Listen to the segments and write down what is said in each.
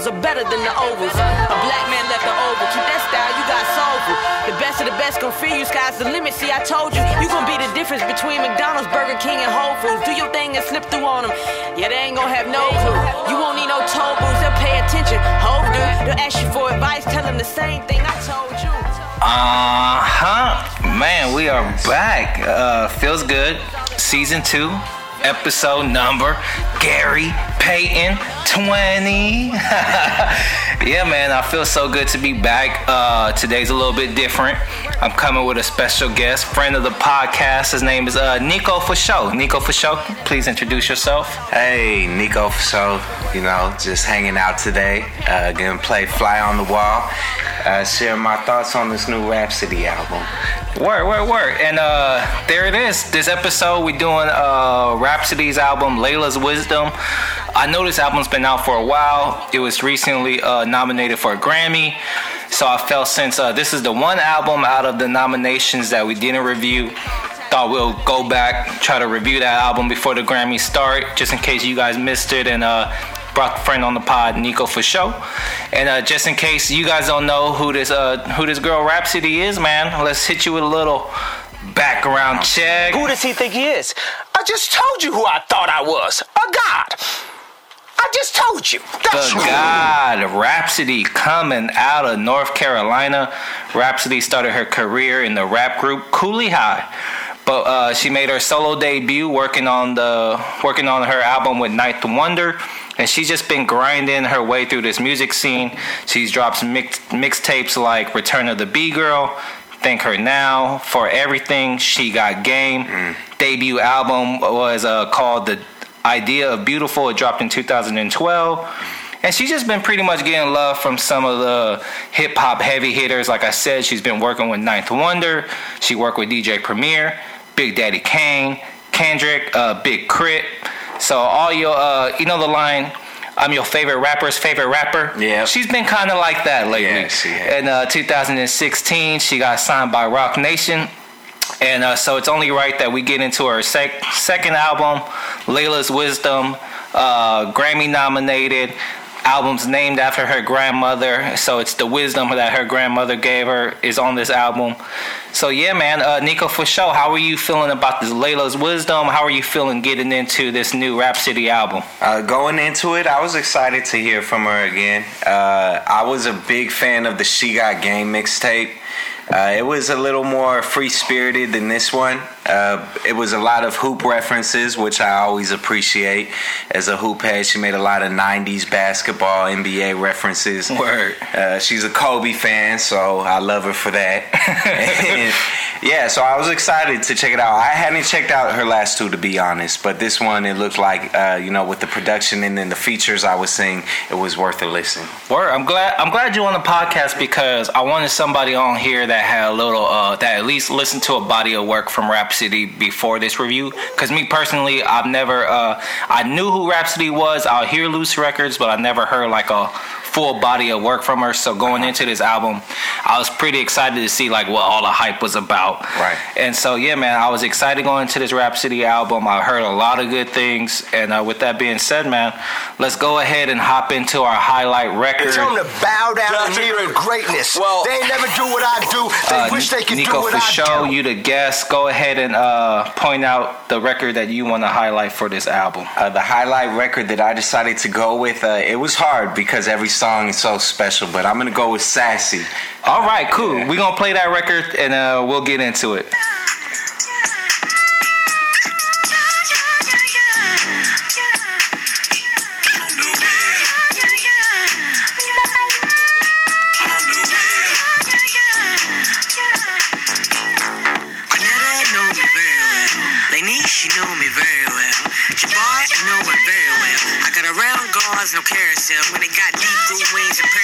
those are better than the ovals. A black man left the oval. Keep that style, you got soulful. The best of the best gon' feed you. Sky's the limit. See, I told you, you gon' be the difference between McDonald's, Burger King, and Whole Foods. Do your thing and slip through on them. Yeah, they ain't gon' have no clue. You won't need no toll booths. They'll pay attention. Hope do. They'll ask you for advice. Tell them the same thing I told you. Uh huh. Man, we are back. Uh, feels good. Season two, episode number Gary Payton 20. yeah, man, I feel so good to be back. Uh, today's a little bit different. I'm coming with a special guest, friend of the podcast. His name is uh, Nicofasho. Nico for Show, please introduce yourself. Hey, Nicofasho. You know, just hanging out today. Uh, gonna play Fly on the Wall. Uh, share my thoughts on this new Rapsody album. Word, word, word. And uh, there it is. This episode, we're doing uh, Rapsody's album, Laila's Wisdom. I know this album's been out for a while. It was recently uh, nominated for a Grammy. So I felt since uh, this is the one album out of the nominations that we didn't review, thought we'll go back, try to review that album before the Grammys start, just in case you guys missed it. And uh, brought the friend on the pod, Nicofasho. And uh, just in case you guys don't know who this uh, who this girl Rapsody is, man, let's hit you with a little background check. Who does he think he is? I just told you who I thought I was. A god. I just told you. That's The who. God, Rapsody coming out of North Carolina. Rapsody started her career in the rap group Kooley High. But uh, she made her solo debut working on the working on her album with Ninth Wonder, and she's just been grinding her way through this music scene. She's dropped mix, mixtapes like Return of the B Girl, Thank Her Now, For Everything, She Got Game. Debut album was uh, called The Idea of Beautiful. It dropped in 2012. And she's just been pretty much getting love from some of the hip hop heavy hitters. Like I said, she's been working with Ninth Wonder. She worked with DJ Premier, Big Daddy Kane, Kendrick, uh, Big Crit. So all your, uh, you know the line, I'm your favorite rapper's favorite rapper. Yeah. She's been kind of like that lately. Yeah, she has. In uh, 2016, she got signed by Roc Nation. And uh, so it's only right that we get into her sec- second album, Laila's Wisdom, uh, Grammy nominated. Albums named after her grandmother, so it's the wisdom that her grandmother gave her is on this album. So yeah, man, uh, Nicofasho. How are you feeling about this Laila's Wisdom? How are you feeling getting into this new Rapsody album? Uh, going into it, I was excited to hear from her again. Uh, I was a big fan of the She Got Game mixtape. Uh, it was a little more free spirited than this one. Uh, it was a lot of hoop references, which I always appreciate. As a hoop head, she made a lot of 90s basketball, NBA references. Word. Uh, she's a Kobe fan, so I love her for that. Yeah, so I was excited to check it out. I hadn't checked out her last two, to be honest, but this one, it looked like, uh, you know, with the production and then the features I was seeing, it was worth a listen. Word. I'm glad. I'm glad you on the podcast because I wanted somebody on here that had a little, uh, that at least listened to a body of work from Rapsody before this review. Because me personally, I've never, uh, I knew who Rapsody was. I'll hear loose records, but I never heard like a full body of work from her. So going into this album, I was pretty excited to see like what all the hype was about. Right. And so yeah, man, I was excited going into this Rapsody album. I heard a lot of good things. And uh, with that being said, man, let's go ahead and hop into our highlight record. Tell them to bow down and Doctor, near greatness. well- they never do what I do. They Uh, wish they could Nico do what for I show, do. you the guest. Go ahead and uh, point out the record that you want to highlight for this album. Uh, the highlight record that I decided to go with, uh, it was hard because every song is so special, but I'm going to go with Sassy. All right, cool. We're gonna play that record and uh, we'll get into it. Cornetta know me very well. Lanice, she know me very well. Jabbar, know me very well. I got a round guard no carousel. When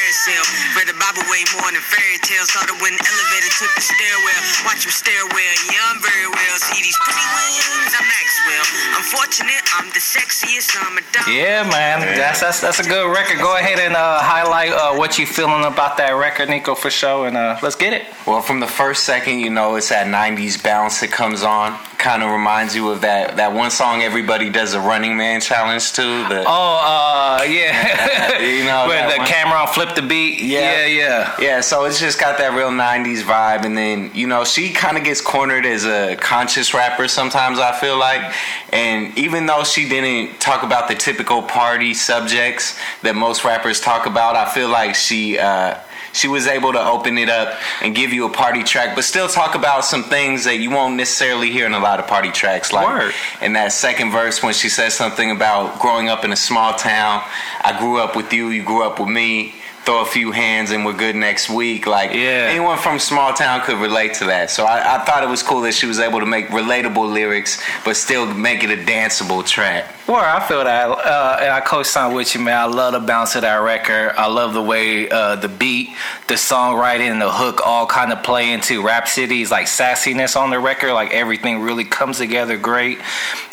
wings and. Read the Bible way more than fairy tales. Saw the when the elevator took the stairwell. Watch him stairwell, yeah, I'm very well. See these pretty wings, I'm Maxwell. I'm fortunate, I'm the sexiest, I'm a dog. Yeah, man, that's that's that's a good record. Go ahead and uh, highlight uh, what you feeling about that record, Nicofasho, and uh, let's get it. Well, from the first second, you know, it's that 90s bounce that comes on. Kind of reminds you of that, that one song everybody does a Running Man challenge to. The, Oh, uh, yeah, You know where the one? camera flip the beat. Yeah. yeah, yeah. Yeah, so it's just got that real 90s vibe. And then, you know, she kind of gets cornered as a conscious rapper sometimes, I feel like. And even though she didn't talk about the typical party subjects that most rappers talk about, I feel like she. Uh, she was able to open it up and give you a party track, but still talk about some things that you won't necessarily hear in a lot of party tracks. Like Word. in that second verse, when she says something about growing up in a small town, I grew up with you, you grew up with me. Throw a few hands and we're good next week. Like Yeah. anyone from small town could relate to that. So I, I thought it was cool that she was able to make relatable lyrics, but still make it a danceable track. Well, I feel that, uh, and I co-sign with you, man. I love the bounce of that record. I love the way uh, the beat, the songwriting, and the hook all kind of play into Rapsody's like sassiness on the record. Like everything really comes together great.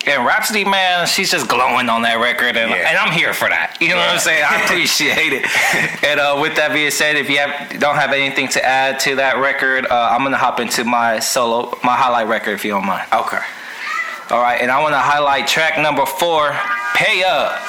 And Rapsody, man, she's just glowing on that record, and, Yeah. and I'm here for that. You know what I'm saying? I appreciate it. and uh, with that being said, if you have, don't have anything to add to that record, uh, I'm gonna hop into my solo, my highlight record, if you don't mind. Okay. All right, and I want to highlight track number four, "Pay Up."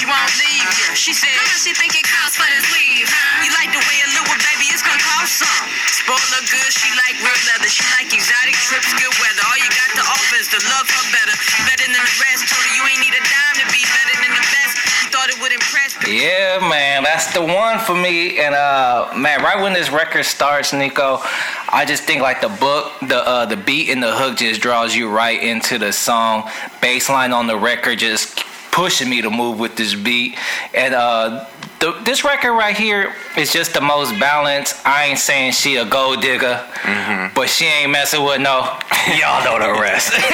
She won't leave you. She said, she think it costs for this weave? You like the way it look, baby, it's gonna cost some. Her good, she like real leather. She like exotic trips, good weather. All you got to offer is to love her better. Better than the rest. Told her you ain't need a dime to be better than the best. You thought it would impress, but Yeah, man, that's the one for me. And uh, man, right when this record starts, Nico, I just think like the book, the uh, the beat and the hook just draws you right into the song. Baseline on the record just pushing me to move with this beat. And uh, the, this record right here is just the most balanced. I ain't saying she a gold digger, but she ain't messing with no. Y'all know the rest.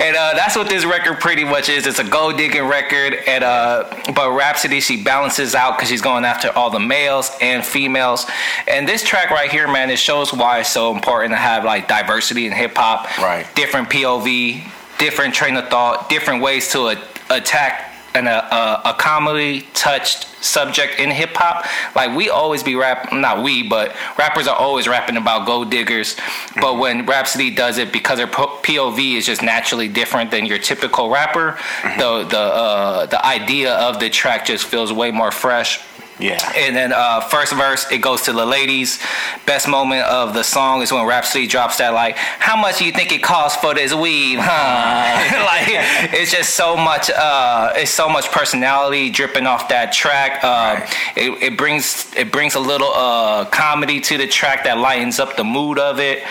and uh, that's what this record pretty much is. It's a gold digging record, and uh, but Rapsody she balances out because she's going after all the males and females. And this track right here, man, it shows why it's so important to have like diversity in hip hop. Right. Different POV, different train of thought, different ways to attack an, a, a, comedy touched subject in hip hop. Like we always be rap, not we, but rappers are always rapping about gold diggers. But when Rapsody does it, because her POV is just naturally different than your typical rapper, the the uh, the idea of the track just feels way more fresh. Yeah. And then uh, first verse, it goes to the ladies. Best moment of the song is when Rapsody drops that like, "How much do you think it costs for this weed?" Huh? like it's just so much. Uh, it's so much personality dripping off that track. Uh, it, it brings it brings a little uh, comedy to the track that lightens up the mood of it.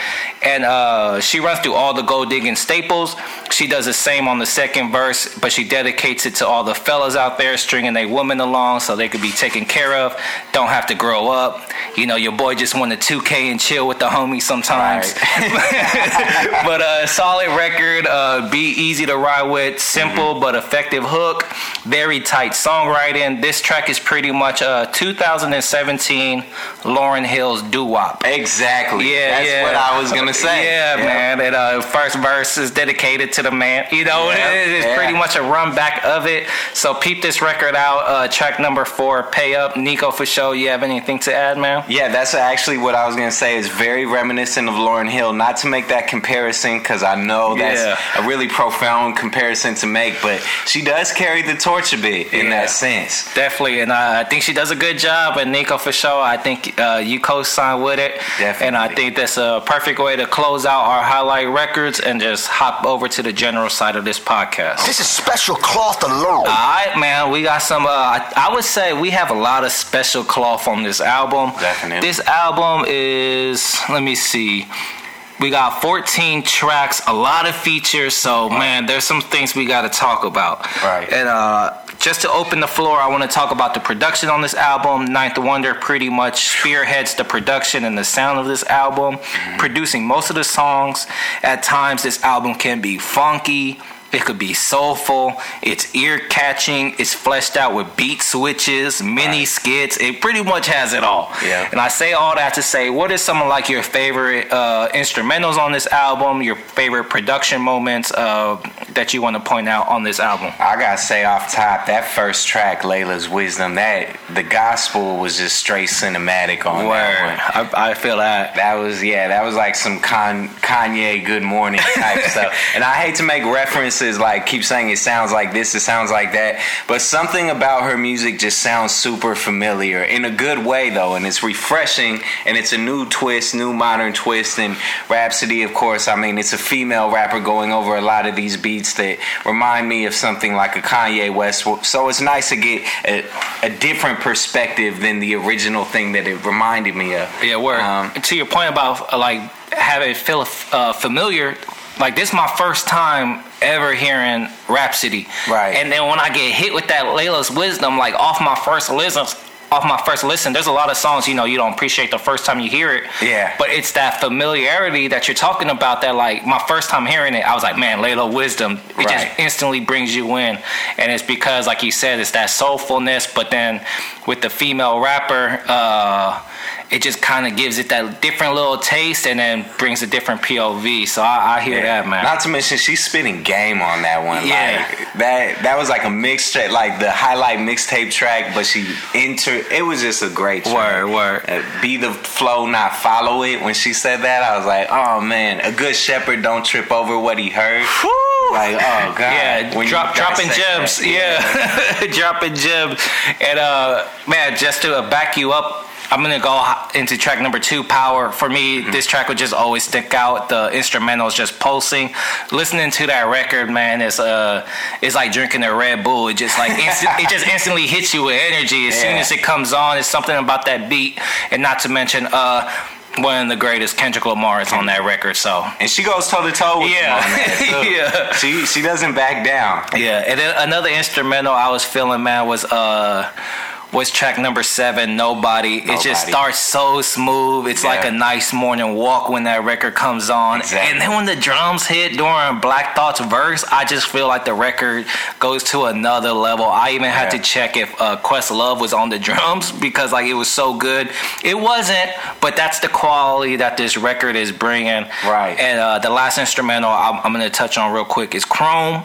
And uh, she runs through all the gold digging staples. She does the same on the second verse, but she dedicates it to all the fellas out there stringing their women along so they could be taken care of. Don't have to grow up. You know, your boy just want a 2K and chill with the homies sometimes. but a solid record, uh, be easy to ride with, simple but effective hook, very tight songwriting. This track is pretty much a 2017 Lauryn Hill's doo wop. Exactly. Yeah, That's yeah. what I was gonna say. Yeah, man. And uh, first verse is dedicated to the man. You know, Yeah, it is yeah. pretty much a run back of it. So peep this record out. Uh, track number four, "Pay Up." Nicofasho. You have anything to add, man? Yeah, that's actually what I was gonna say. It's very reminiscent of Lauryn Hill. Not to make that comparison, because I know that's Yeah. a really profound comparison to make, but she does carry the torch a bit in Yeah. that sense. Definitely, and uh, I think she does a good job. And Nicofasho, I think uh, you co-sign with it. Definitely. And I think that's a perfect way to close out our highlight records and just hop over to the general side of this podcast. This is special cloth alone. All right, man. We got some. Uh, I, I would say we have a lot of special cloth on this album. Definitely. This album is. Let me see. We got 14 tracks, a lot of features. So man, there's some things we got to talk about. Right. And uh, just to open the floor, I want to talk about the production on this album. Ninth Wonder pretty much spearheads the production and the sound of this album, producing most of the songs. At times, this album can be funky. It could be soulful. It's ear catching. It's fleshed out with beat switches, mini Right. skits. It pretty much has it all. Yeah. And I say all that to say, what is some of like your favorite uh, instrumentals on this album? Your favorite production moments uh, that you want to point out on this album? I gotta say off top, that first track, Laila's Wisdom, that the gospel was just straight cinematic on that one. I, I feel that. That was yeah, that was like some Con- Kanye Good Morning type stuff. And I hate to make references like keep saying it sounds like this, it sounds like that, but something about her music just sounds super familiar in a good way though, and it's refreshing and it's a new twist, new modern twist. And Rapsody, of course, I mean it's a female rapper going over a lot of these beats that remind me of something like a Kanye West. So it's nice to get a, a different perspective than the original thing that it reminded me of. Yeah, word. Um, to your point about like having it feel uh, familiar, like this is my first time ever hearing Rapsody. Right. And then when I get hit with that Laila's Wisdom, like off my first listen, off my first listen, there's a lot of songs you know you don't appreciate the first time you hear it. Yeah. But it's that familiarity that you're talking about. That like my first time hearing it, I was like, man, Laila Wisdom. It Right. just instantly brings you in, and it's because, like you said, it's that soulfulness. But then with the female rapper, uh, it just kind of gives it that different little taste, and then brings a different POV. So I, I hear that, man. Not to mention she's spitting game on that one. Yeah. Like that that was like a mixtape, like the highlight mixtape track, but she entered it was just a great track. Word, word. Uh, be the flow, not follow it. When she said that, I was like, oh man, a good shepherd don't trip over what he heard. Like, oh god. Yeah, When drop, dropping gems. that. Yeah, dropping gems. And uh, man, just to uh, back you up, I'm gonna go into track number two, "Power." For me, Mm-hmm. this track would just always stick out. The instrumentals just pulsing. Listening to that record, man, is uh, it's like drinking a Red Bull. It just like instant, it just instantly hits you with energy as soon as it comes on. It's something about that beat, and not to mention uh. One of the greatest Kendrick Lamar is on that record, so And she goes toe to toe with Yeah. him on. Yeah. She she doesn't back down. Yeah, and then another instrumental I was feeling, man, was uh was track number seven, Nobody. It just starts so smooth. It's like a nice morning walk when that record comes on. Exactly. And then when the drums hit during Black Thought's verse, I just feel like the record goes to another level. I even had Yeah. to check if uh, Questlove was on the drums because like it was so good. It wasn't, but that's the quality that this record is bringing. Right. And uh, the last instrumental I'm, I'm going to touch on real quick is Chrome.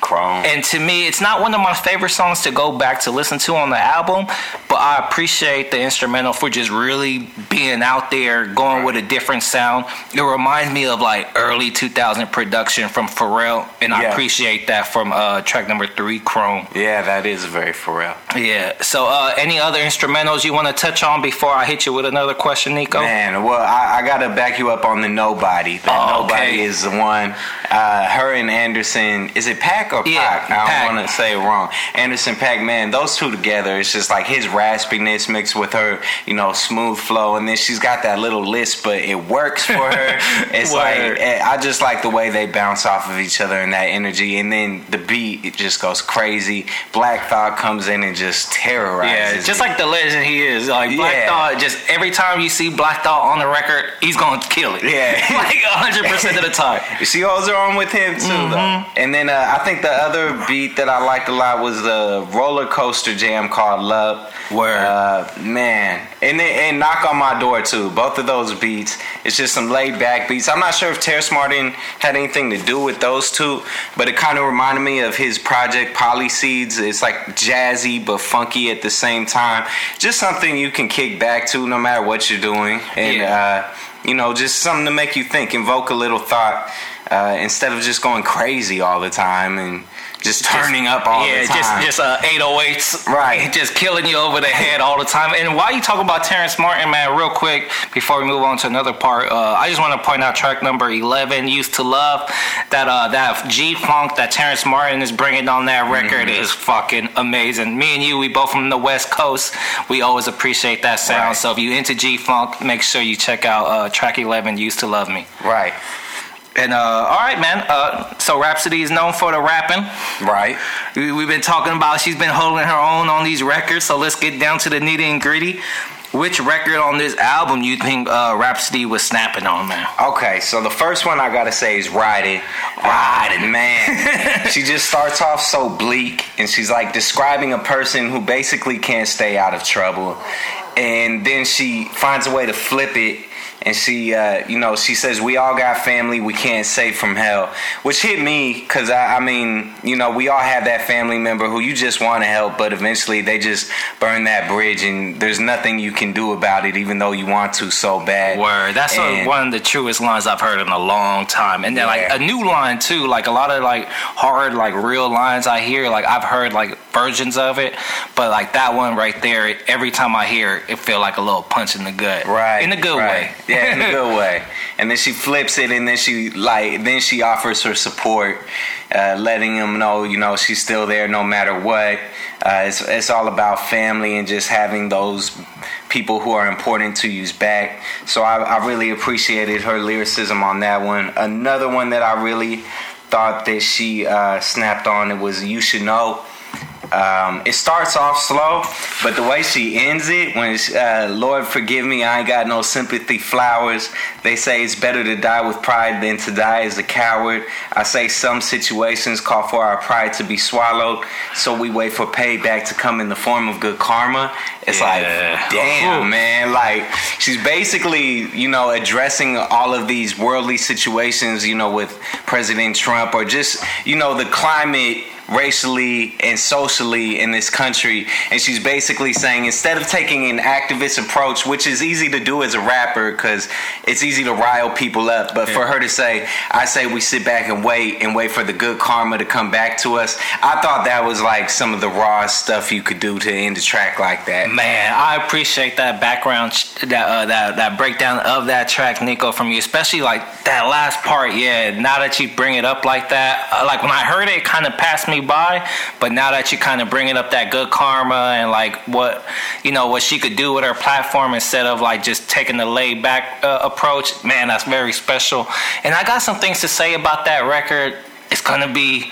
Chrome. And to me, it's not one of my favorite songs to go back to listen to on the album, but I appreciate the instrumental for just really being out there, going with a different sound. It reminds me of like early 2000 production from Pharrell, and I appreciate that from uh, track number three, Chrome. yeah, that is very Pharrell. Yeah. So, uh, any other instrumentals you want to touch on before I hit you with another question, Nico? Man, well, I, I gotta back you up on the nobody. That Oh, nobody okay. is the one. Uh, her and Anderson, is it Pack or Yeah, I Pac. don't want to say it wrong. Anderson .Paak, man, those two together, it's just like his raspiness mixed with her, you know, smooth flow, and then she's got that little lisp, but it works for her. it's like eh, I just like the way they bounce off of each other and that energy, and then the beat it just goes crazy. Black Thought comes in and just terrorizes. Yeah, just it. like the legend he is. Like Black Yeah. Thought, just every time you see Black Thought on the record, he's gonna kill it. Yeah. like hundred percent of the time. She holds her own with him too, Mm-hmm. though. And then uh, I think the other beat that I liked a lot was the roller coaster jam called "Love." Uh, man, and and "Knock on My Door" too. Both of those beats, it's just some laid back beats. I'm not sure if Terrace Martin had anything to do with those two, but it kind of reminded me of his project Pollyseeds. It's like jazzy but funky at the same time. Just something you can kick back to no matter what you're doing, and. Yeah. Uh, you know, just something to make you think, invoke a little thought, uh, instead of just going crazy all the time and just turning up all yeah, the time. just just uh, 808s, Right. Just killing you over the head all the time. And while you talk about Terrace Martin, man, real quick before we move on to another part, uh, I just want to point out track number 11, "Used to Love." That uh, that G funk that Terrace Martin is bringing on that record Mm-hmm. is fucking amazing. Me and you, we both from the West Coast. We always appreciate that sound. Right. So if you into G funk, make sure you check out uh, track 11, "Used to Love Me." right, And uh, all right, man. Uh, so Rapsody is known for the rapping. right. We- We've been talking about she's been holding her own on these records, so let's get down to the nitty and gritty. Which record on this album you think uh, Rapsody was snapping on, man? Okay, so the first one I gotta say is Riding. Riding, man. she just starts off so bleak, and she's like describing a person who basically can't stay out of trouble. And then she finds a way to flip it, and she, uh, you know, she says, We all got family, we can't save from hell. Which hit me, because I, I mean, you know, we all have that family member who you just want to help, but eventually they just burn that bridge, and there's nothing you can do about it, even though you want to so bad. Word. That's And- one of the truest lines I've heard in a long time. And then like a new line too. Like a lot of like hard, like real lines I hear. Like I've heard like versions of it, but like that one right there. Every time I hear it, it feel like a little punch in the gut. Right. In a good right. way. Yeah, in a good way. And then she flips it, and then she like then she offers her support, uh, letting him know you know she's still there no matter what. Uh, it's it's all about family and just having those people who are important to you's back. So I, I really appreciated her lyricism on that one. Another one that I really thought that she uh, snapped on it was "You Should Know." Um, it starts off slow, but the way she ends it, when it's, uh, Lord forgive me, I ain't got no sympathy flowers. They say it's better to die with pride than to die as a coward. I say some situations call for our pride to be swallowed, so we wait for payback to come in the form of good karma. It's Yeah. like, damn, man. Like, she's basically, you know, addressing all of these worldly situations, you know, with President Trump or just, you know, the climate racially and socially in this country. And she's basically saying instead of taking an activist approach which is easy to do as a rapper because it's easy to rile people up but for her to say i say we sit back and wait and wait for the good karma to come back to us i thought that was like some of the raw stuff you could do to end a track like that. Man, I appreciate that background, that uh, that that breakdown of that track, Nico, from you, especially like that last part. Yeah, now that you bring it up like that, uh, like when I heard it, it kind of passed me by. But now that you kind of bring it up, that good karma and like what you know what she could do with her platform instead of like just taking the laid back uh, approach, man, that's very special. And I got some things to say about that record. It's gonna be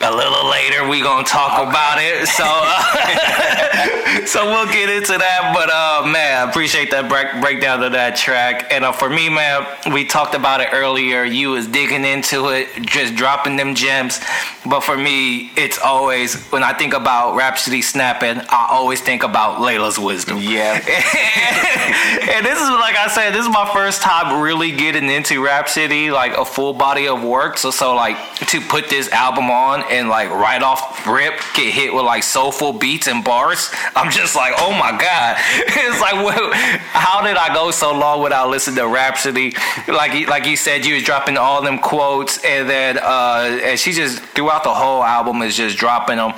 a little later. We gonna talk about it. So. Uh, so we'll get into that. But uh, man, I appreciate that break- breakdown of that track. And uh, for me, man, we talked about it earlier. You was digging into it, just dropping them gems. But for me, it's always when I think about Rapsody snapping, I always think about Laila's wisdom. yeah and this is like I said, this is my first time really getting into Rapsody, like a full body of work. So so like to put this album on and like right off rip get hit with like soulful beats and bars, I'm just like, oh my god! it's like, well, how did I go so long without listening to Rapsody? Like you- like you said, you was dropping all them quotes, and then uh, and she just throughout the whole album is just dropping them.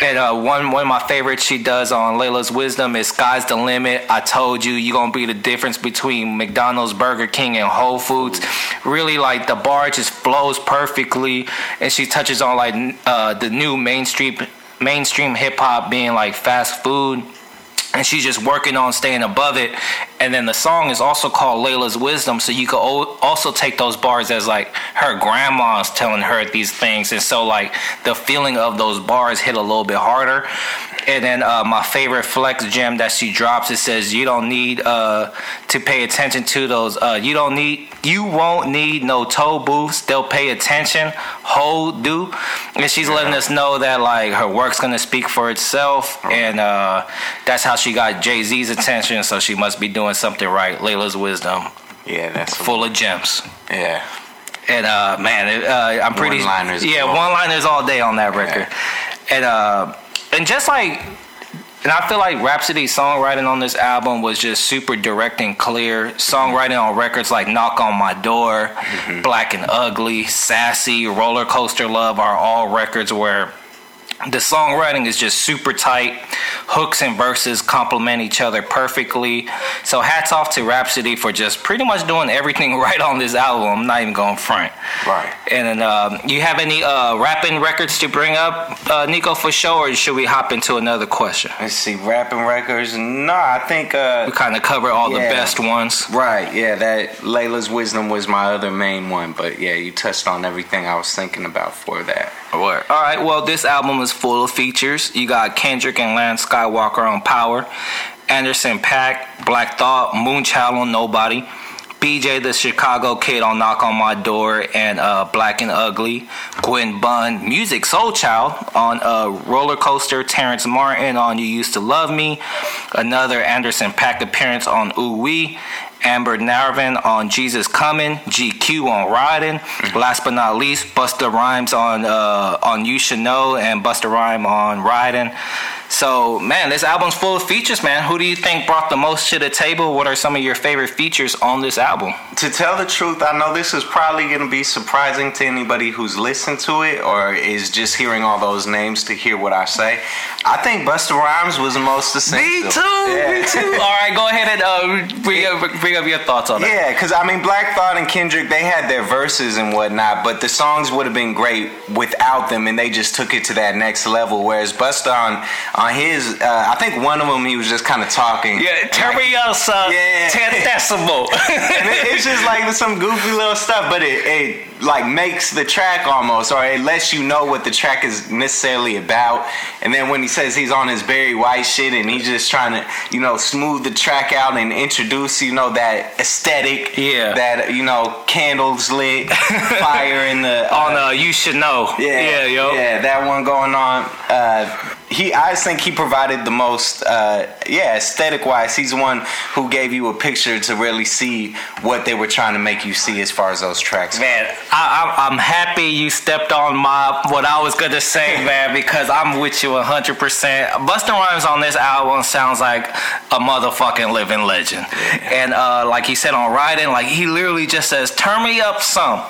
And uh, one one of my favorites she does on Laila's Wisdom is "Sky's the limit." I told you you gonna be the difference between McDonald's, Burger King, and Whole Foods. Really, like the bar just flows perfectly, and she touches on like uh, the new mainstream mainstream hip hop being like fast food and she's just working on staying above it. And then the song is also called Laila's Wisdom, so you could also take those bars as like her grandma's telling her these things, and so like the feeling of those bars hit a little bit harder. And then uh, my favorite flex gem that she drops it says you don't need uh, to pay attention to those. Uh, you don't need you won't need no toe booths. They'll pay attention. Hold do, and she's letting us know that like her work's gonna speak for itself, and uh, that's how she got Jay Z's attention. So she must be doing something right. Laila's wisdom, yeah that's full of gems. yeah And uh, man, uh, I'm pretty One-liners Yeah, one liners all day on that record, and uh, and just like and I feel like Rapsody's songwriting on this album was just super direct and clear. Songwriting on records like Knock on My Door, Mm-hmm. Black and Ugly, Sassy, Roller Coaster Love are all records where the songwriting is just super tight. Hooks and verses complement each other perfectly. So hats off to Rapsody for just pretty much doing everything right on this album. I'm not even going front. Right. And then, um, you have any uh, rapping records to bring up, uh, Nicofasho, or should we hop into another question? Let's see, rapping records. No, I think. Uh, We kind of cover all the best ones. Right, yeah, that Laila's Wisdom was my other main one, but yeah, you touched on everything I was thinking about for that. Word. All right. Well, this album is full of features. You got Kendrick and Lance Skiiiwalker on Power, Anderson .Paak, Black Thought, Moonchild on Nobody, BJ the Chicago Kid on Knock on My Door, and uh, Black and Ugly, Gwen Bunn, Musiq Soulchild on uh, Roller Coaster, Terrace Martin on You Used to Love Me, another Anderson .Paak appearance on Ooh Wee. Amber Navran on Jesus Coming, GQ on Riding. Last but not least, Busta Rhymes on uh, on You Should Know and Busta Rhyme on Riding. So man, this album's full of features, man. Who do you think brought the most to the table? What are some of your favorite features on this album? To tell the truth, I know this is probably going to be surprising to anybody who's listened to it or is just hearing all those names to hear what I say. I think Busta Rhymes was the most essential. Me too, yeah. me too. All right, go ahead and uh, bring, up, bring up your thoughts on that. Yeah, because I mean, Black Thought and Kendrick, they had their verses and whatnot, but the songs would have been great without them, and they just took it to that next level. Whereas Busta on on his, uh, I think one of them he was just kind of talking. Yeah, turn me up, son. Yeah. And it, it's just like some goofy little stuff, but it, it like makes the track almost, or it lets you know what the track is necessarily about. And then when he says he's on his Barry White shit, and he's just trying to, you know, smooth the track out and introduce, you know, that aesthetic, Yeah. that you know, candles lit, fire in the on uh, You Should Know. yeah, yeah, yo. yeah, that one going on. Uh, he, I think he provided the most, uh, yeah, aesthetic wise. He's the one who gave you a picture to really see what they were trying to make you see as far as those tracks. Man, I, I'm, I'm happy you stepped on my what I was gonna say, man, because I'm with you 100. percent Busta Rhymes on this album sounds like a motherfucking living legend, and uh, like he said on Riding, like he literally just says, "Turn me up some."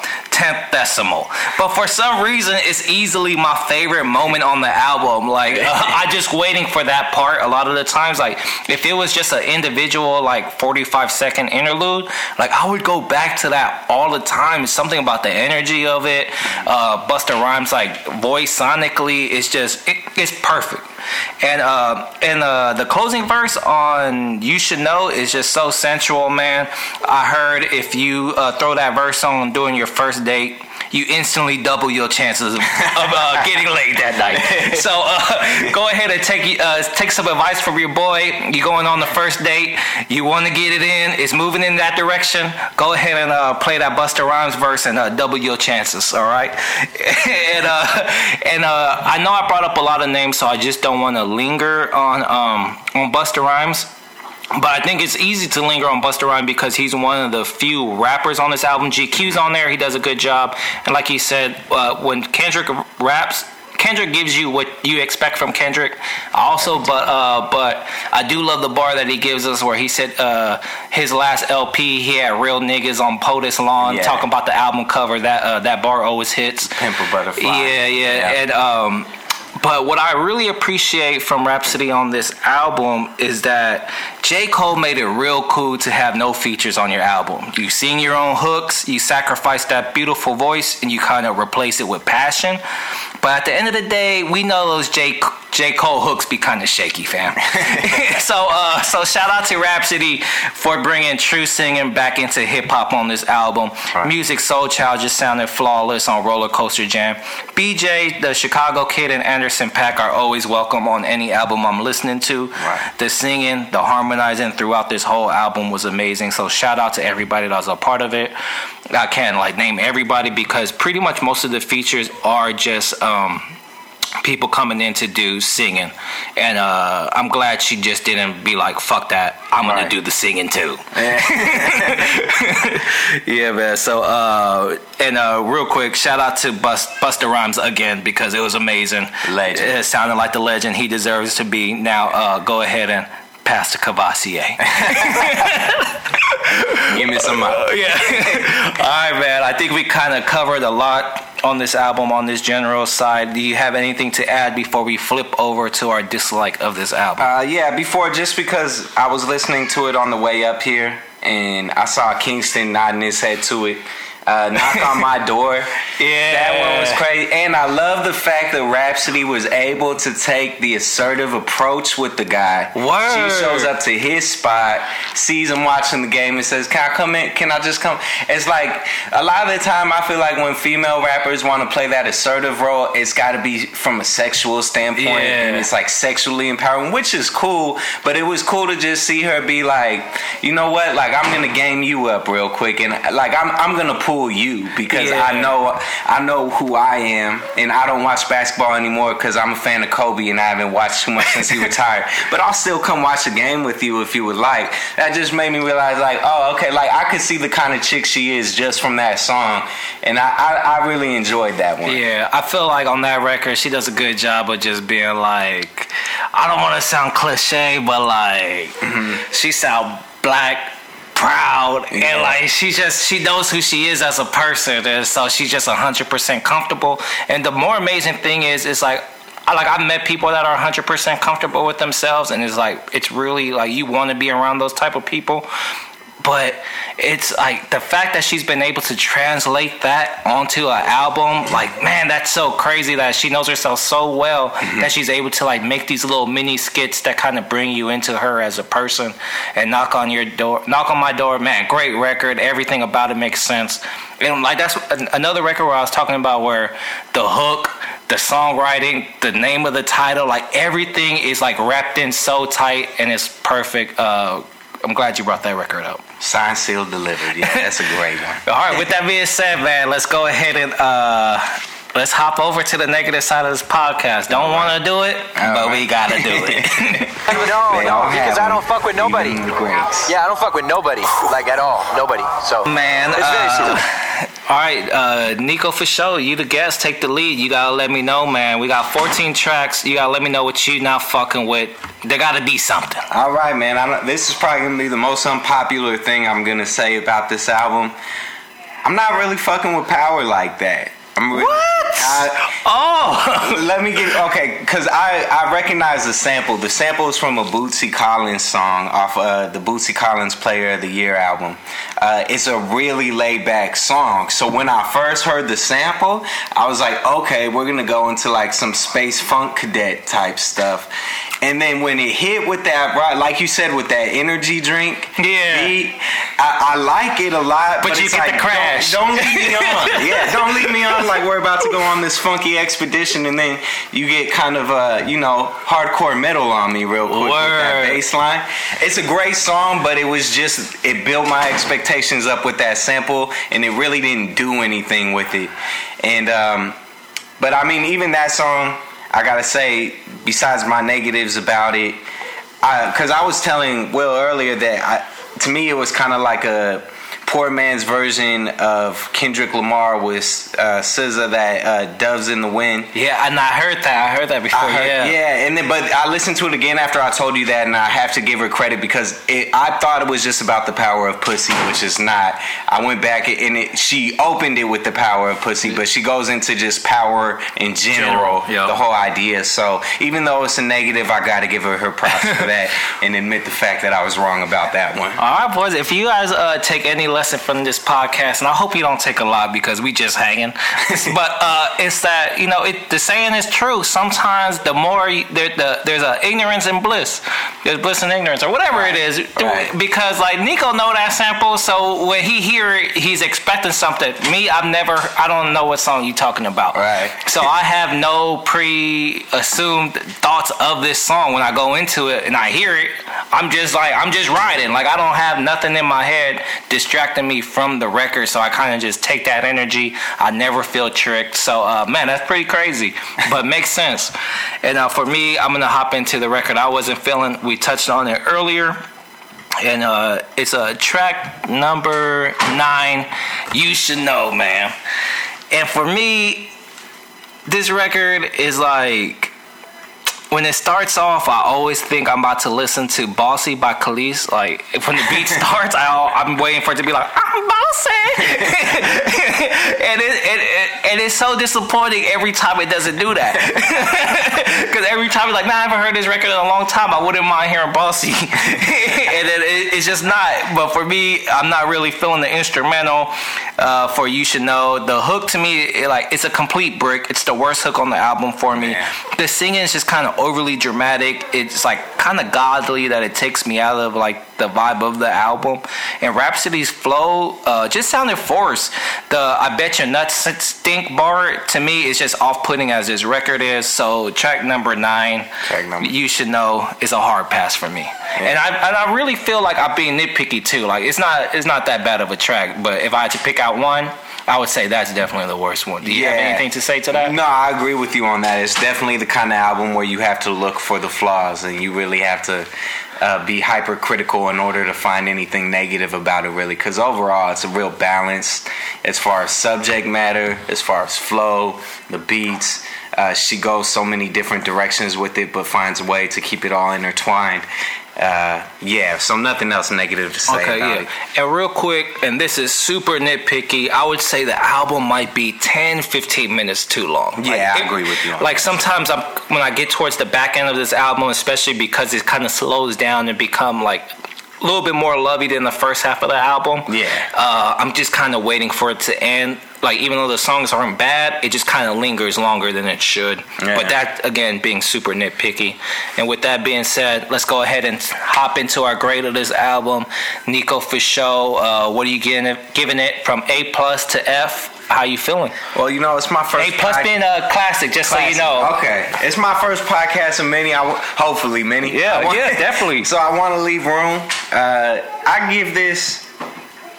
Tenth decimal, but for some reason, it's easily my favorite moment on the album. Like uh, I just waiting for that part. A lot of the times, like if it was just an individual, like forty-five second interlude, like I would go back to that all the time. It's something about the energy of it. Uh, Busta Rhymes, like voice sonically, it's just it, it's perfect. And uh, and uh, the closing verse on "You Should Know" is just so sensual, man. I heard if you uh, throw that verse on during your first date, you instantly double your chances of, of uh, getting laid that night. So uh, go ahead and take uh, take some advice from your boy. You're going on the first date, you want to get it in, it's moving in that direction. Go ahead and uh, play that Busta Rhymes verse and uh, double your chances. All right, and uh, and uh, I know I brought up a lot of names, so I just don't want to linger on um, on Busta Rhymes. But I think it's easy to linger on Busta Rhymes because he's one of the few rappers on this album. GQ's on there; he does a good job. And like he said, uh, when Kendrick raps, Kendrick gives you what you expect from Kendrick. Also, but uh, but I do love the bar that he gives us where he said uh, his last LP he had real niggas on POTUS lawn Yeah. talking about the album cover. That uh, that bar always hits. Pimp a Butterfly. Yeah, yeah, and um, but what I really appreciate from Rapsody on this album is that J. Cole made it real cool to have no features on your album. You sing your own hooks, you sacrifice that beautiful voice, and you kind of replace it with passion. But at the end of the day, we know those J. J. Cole hooks be kind of shaky, fam. so, uh, so shout out to Rapsody for bringing true singing back into hip hop on this album. Right. Musiq Soulchild just sounded flawless on Roller Coaster Jam. BJ, the Chicago Kid, and Anderson .Paak are always welcome on any album I'm listening to. Right. The singing, the harmonizing throughout this whole album was amazing. So shout out to everybody that was a part of it. I can't like name everybody because pretty much most of the features are just um people coming in to do singing, and uh, I'm glad she just didn't be like, "Fuck that, I'm gonna Right. do the singing too." yeah, man. So, uh, and uh, real quick, shout out to Bust, Busta Rhymes again because it was amazing. Legend. It sounded like the legend he deserves to be. Now, uh, go ahead and pass to Courvoisier. Give me some. Uh, yeah. All right, man. I think we kind of covered a lot on this album, on this general side. Do you have anything to add before we flip over to our dislike of this album? Uh, yeah, before just because I was listening to it on the way up here, and I saw Kingston nodding his head to it. Uh, knock on my door. Yeah. that one was crazy, and I love the fact that Rapsody was able to take the assertive approach with the guy. Word. She shows up to his spot, sees him watching the game, and says, "Can I come in? Can I just come?" It's like a lot of the time, I feel like when female rappers want to play that assertive role, it's got to be from a sexual standpoint, Yeah. and it's like sexually empowering, which is cool. But it was cool to just see her be like, you know what? Like I'm gonna game you up real quick, and like I'm I'm gonna pull you because Yeah. I know I know who I am, and I don't watch basketball anymore because I'm a fan of Kobe, and I haven't watched too much since he retired. But I'll still come watch a game with you if you would like. That just made me realize, like, oh, okay, like I could see the kind of chick she is just from that song, and I I, I really enjoyed that one. Yeah, I feel like on that record she does a good job of just being like, I don't want to sound cliche, but like mm-hmm. she sound black, proud, Yeah. and like she just she knows who she is as a person, and so she's just hundred percent comfortable. And the more amazing thing is, it's like. I like I've met people that are 100% comfortable with themselves and it's like it's really like you want to be around those type of people but it's like the fact that she's been able to translate that onto an album like man that's so crazy that she knows herself so well that she's able to like make these little mini skits that kind of bring you into her as a person and knock on your door knock on my door man great record everything about it makes sense and like that's another record where i was talking about where the hook the songwriting the name of the title like everything is like wrapped in so tight and it's perfect uh I'm glad you brought that record up. Signed, sealed, delivered. Yeah, that's a great one. All right, with that being said, man, let's go ahead and uh let's hop over to the negative side of this podcast. Don't want to do it, All but right. we got to do it. No, They no, because I don't fuck with nobody. Even the greats. Yeah, I don't fuck with nobody, like at all, nobody. So man, it's very uh, serious. all right, uh Nicofasho, you the guest, take the lead. You got to let me know, man. We got 14 tracks. You got to let me know what you not fucking with. There got to be something. All right, man. I don't, this is probably gonna be the most unpopular thing I'm gonna say about this album. I'm not really fucking with power like that. What? I, Oh, let me get okay, because I I recognize the sample. The sample is from a Bootsy Collins song off uh, the Bootsy Collins Player of the Year album. Uh, it's a really laid back song. So when I first heard the sample, I was like, okay, we're gonna go into like some space funk cadet type stuff. And then when it hit with that, right, like you said, with that energy drink, Yeah. beat, I, I like it a lot. But But, you get the like, crash. Don't, don't leave me on. yeah, don't leave me on like we're about to go on this funky expedition, and then you get kind of uh, you know, hardcore metal on me real quick with that Word. bass line. It's a great song, but it was just it built my expectations up with that sample, and it really didn't do anything with it. And um, but I mean, even that song, I gotta say, besides my negatives about it, because I, was telling Will earlier that I, to me it was kind of like a poor man's version of Kendrick Lamar with uh, SZA that uh, "Doves in the Wind." yeah, and I heard that. I heard that before. Heard- yeah. yeah, and then but I listened to it again after I told you that, and I have to give her credit because it, I thought it was just about the power of pussy, which is not. I went back and it, she opened it with the power of pussy, but she goes into just power in general, General, yeah. the whole idea. So even though it's a negative, I got to give her her props for that and admit the fact that I was wrong about that one. All right, boys. If you guys uh, take any lesson from this podcast, and I hope you don't take a lot because we just hanging, but uh, it's that you know it, the saying is true. Sometimes the more you, there, the, there's a ignorance and bliss, there's bliss and ignorance, or whatever it is. Right. Because like Nico know that sample, so when he hear it, he's expecting something. Me, I've never, I don't know what song you talking about. Right. So I have no pre-assumed thoughts of this song when I go into it and I hear it. I'm just like I'm just riding. Like I don't have nothing in my head distracting distracting me from the record. So I kind of just take that energy. I never feel tricked. So uh, man, that's pretty crazy, but makes sense. And uh, for me, I'm gonna hop into the record I wasn't feeling. We touched on it earlier and uh, it's a track number nine. You should know, man. And for me, this record is like when it starts off, I always think I'm about to listen to "Bossy" by Kelis. Like when the beat starts, I, I'm waiting for it to be like "I'm bossy," and it, it, it, and it's so disappointing every time it doesn't do that. Because every time it's like, "Nah, I haven't heard this record in a long time. I wouldn't mind hearing "Bossy," and it, it's just not. But for me, I'm not really feeling the instrumental. Uh, for you should know the hook to me, it, like it's a complete brick. It's the worst hook on the album for me. Yeah. The singing is just kind of overly dramatic. It's like kind of godly that it takes me out of like the vibe of the album. And Rhapsody's flow uh, just sounded forced. The I bet your nuts stink bar to me is just off putting as this record is. So track number nine, Track number- you should know is a hard pass for me. And I and I really feel like I'm being nitpicky too. Like it's not it's not that bad of a track, but if I had to pick out one. I would say that's definitely the worst one. Do you have anything to say to that? No, I agree with you on that. It's definitely the kind of album where you have to look for the flaws and you really have to uh, be hypercritical in order to find anything negative about it, really. Because overall, it's a real balance as far as subject matter, as far as flow, the beats. Uh, she goes so many different directions with it, but finds a way to keep it all intertwined. Uh, yeah, so nothing else negative to say Okay, about yeah. it. And real quick, and this is super nitpicky, I would say the album might be 10, 15 minutes too long. Yeah, I it- agree with you on Like that. sometimes I'm when I get towards the back end of this album, especially because it kind of slows down and become like a little bit more lovey than the first half of the album. Yeah. Uh, I'm just kind of waiting for it to end. Like even though the songs aren't bad, it just kind of lingers longer than it should. Yeah. But that again being super nitpicky. And with that being said, let's go ahead and hop into our grade of this album. Nicofasho. Uh, what are you giving it, giving it from A plus to F? How you feeling? Well, you know, it's my first. A plus pod- being a classic, just so you know. Okay, it's my first podcast of many. I w- hopefully many. Yeah, want- yeah, definitely. So I want to leave room. Uh, I give this.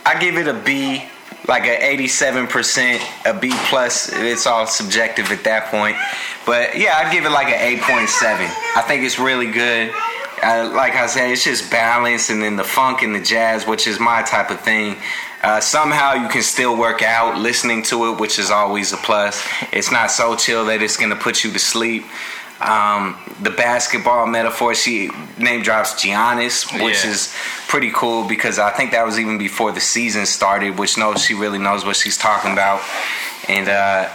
I give it a B, like a eighty-seven percent, a B plus. It's all subjective at that point, but yeah, I'd give it like an eight point seven. I think it's really good. Like I said, it's just balance, and then the funk and the jazz, which is my type of thing. Uh, somehow you can still work out listening to it, which is always a plus. It's not so chill that it's gonna put you to sleep. Um, the basketball metaphor, she name drops Giannis, which Yeah. is pretty cool because I think that was even before the season started, which knows she really knows what she's talking about. And uh,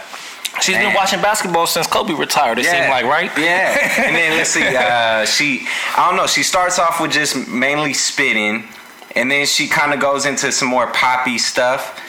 She's been watching basketball since Kobe retired. It seemed like, right? Yeah. and then let's see, uh, she I don't know, she starts off with just mainly spitting, and then she kind of goes into some more poppy stuff,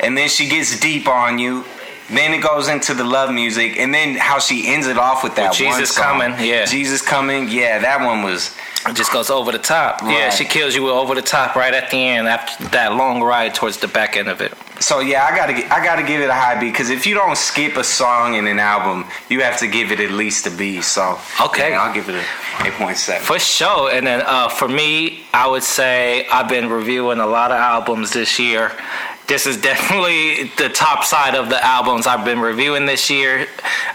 and then she gets deep on you. Then it goes into the love music, and then how she ends it off with that With one Jesus song. Coming, yeah. Jesus coming, yeah, that one was It just goes over the top. Yeah, she kills you with over the top right at the end after that long ride towards the back end of it. So yeah, I gotta I gotta give it a high B because if you don't skip a song in an album, you have to give it at least a B. So Okay. yeah, I'll give it a eight point seven. For sure. And then uh, for me, I would say I've been reviewing a lot of albums this year. This is definitely the top side of the albums I've been reviewing this year.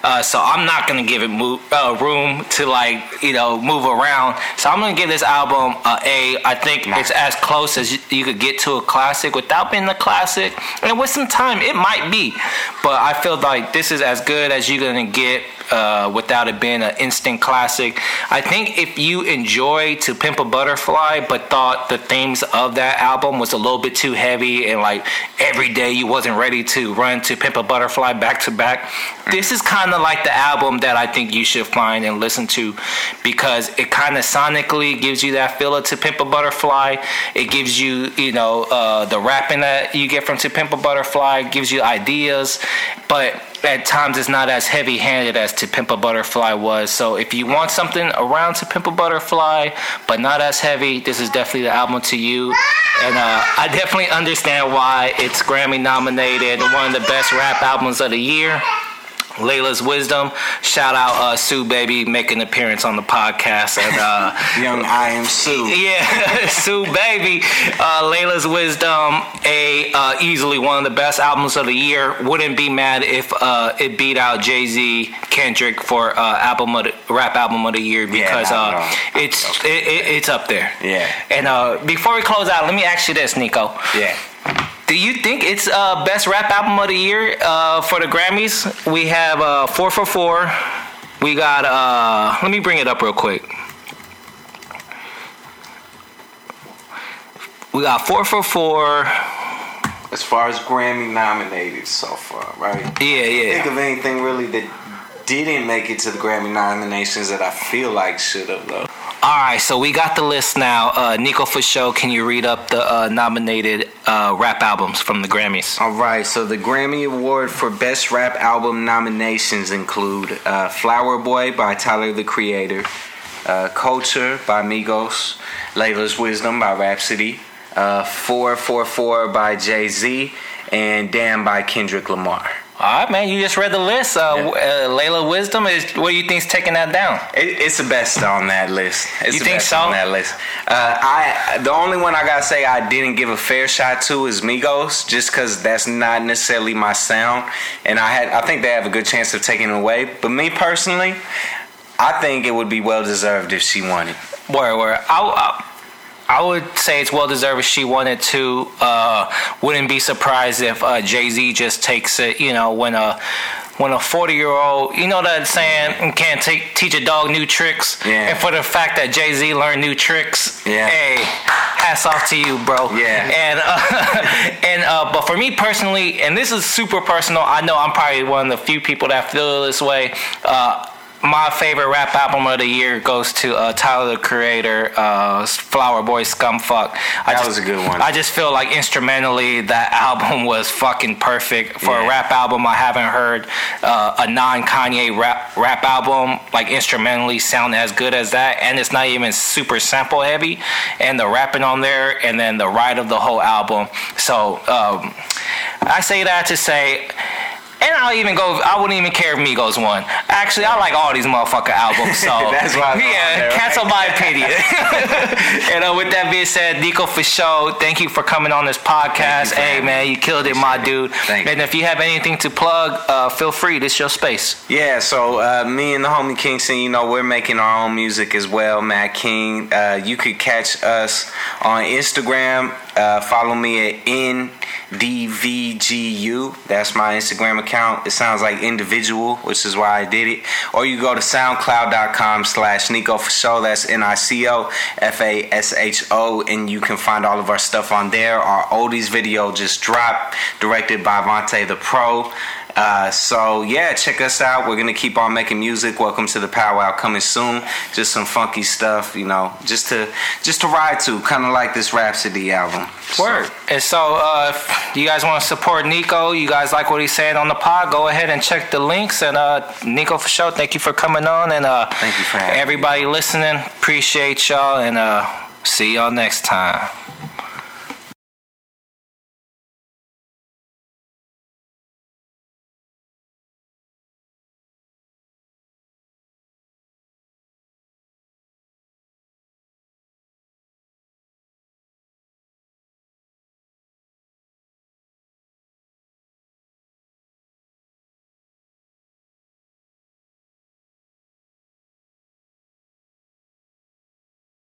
Uh, so I'm not gonna give it mo- uh, room to like you know move around. So I'm gonna give this album a A. I think it's as close as you, you could get to a classic without being a classic. And with some time, it might be. But I feel like this is as good as you're gonna get uh, without it being an instant classic. I think if you enjoy To Pimp a Butterfly, but thought the themes of that album was a little bit too heavy and like every day you wasn't ready to run To Pimp a Butterfly back to back, this is kind of like the album that I think you should find and listen to because it kind of sonically gives you that feel of To Pimp a Butterfly. It gives you, you know, uh, the rapping that you get from To Pimp a Butterfly, gives you ideas, but at times it's not as heavy handed as To Pimp a Butterfly was. So if you want something around To Pimp a Butterfly, but not as heavy, this is definitely the album to you. And uh, I definitely understand why it's Grammy nominated, one of the best rap albums of the year. Laila's Wisdom. Shout out uh, Sue Baby making an appearance on the podcast. And uh, Young I am Sue. yeah, Sue Baby, uh, Laila's Wisdom, a uh, easily one of the best albums of the year. Wouldn't be mad if uh, it beat out Jay Z, Kendrick for uh, album of the, rap album of the year because at uh, it's it, it, it's up there. Yeah. And uh, before we close out, let me ask you this, Nico. Yeah. Do you think it's uh, best rap album of the year uh, for the Grammys? We have uh, four for four. We got. Uh, let me bring it up real quick. We got four for four. As far as Grammy nominated so far, right? Yeah, yeah. Think of anything really that didn't make it to the Grammy nominations that I feel like should have though. All right, so we got the list now. Uh, Nicofasho. Can you read up the uh, nominated uh, rap albums from the Grammys? All right, so the Grammy Award for Best Rap Album nominations include uh, Flower Boy by Tyler the Creator, uh, Culture by Migos, Laila's Wisdom by Rapsody, uh, 444 by Jay Z, and Damn by Kendrick Lamar. All right, man. You just read the list. Uh, Yeah. uh, Laila Wisdom is. What do you think's taking that down? It, it's the best on that list. It's You the think best so? on that list. Uh, I the only one I gotta say I didn't give a fair shot to is Migos, just because that's not necessarily my sound, and I had I think they have a good chance of taking it away. But me personally, I think it would be well deserved if she won it. Where, where? I, I, I would say it's well deserved if she wanted to. Uh, wouldn't be surprised if uh, Jay Z just takes it. You know, when a when a forty year old, you know that saying, can't take teach a dog new tricks. Yeah. And for the fact that Jay Z learned new tricks, Yeah. hey, hats off to you, bro. Yeah. And uh, and uh, but for me personally, and this is super personal. I know I'm probably one of the few people that feel this way. Uh, my favorite rap album of the year goes to uh, Tyler the Creator, uh, Flower Boy Scumfuck. I That just, was a good one. I just feel like instrumentally that album was fucking perfect for a rap album. I haven't heard uh, a non Kanye rap rap album like instrumentally sound as good as that, and it's not even super sample heavy, and the rapping on there, and then the ride of the whole album. So um, I say that to say. And I'll even go. I wouldn't even care if Migos won. Actually, I like all these motherfucker albums. So That's why yeah, there, right? cancel my opinion. and uh, with that being said, Nicofasho. Thank you for coming on this podcast. Hey man, you killed it, my dude. Thank and you. if you have anything to plug, uh, feel free. This your space. Yeah, so uh, me and the homie Kingston, you know, we're making our own music as well. Matt King, uh, you could catch us on Instagram. Uh, follow me at ndvgu. That's my Instagram account. It sounds like individual, which is why I did it. Or you go to soundcloud.com slash Nicofasho. That's N-I-C-O F-A-S-H-O. And you can find all of our stuff on there. Our oldies video just dropped, directed by Vonte the Pro. Uh, so yeah, check us out. We're gonna keep on making music. Welcome to the powwow coming soon. Just some funky stuff, you know, just to just to ride to, kind of like this Rapsody album. So- Word. And so, uh, if you guys want to support Nico, you guys like what he's saying on the pod, go ahead and check the links. And uh, Nicofasho. thank you for coming on. And uh, Thank you for having me. everybody listening. Appreciate y'all. And uh, see y'all next time.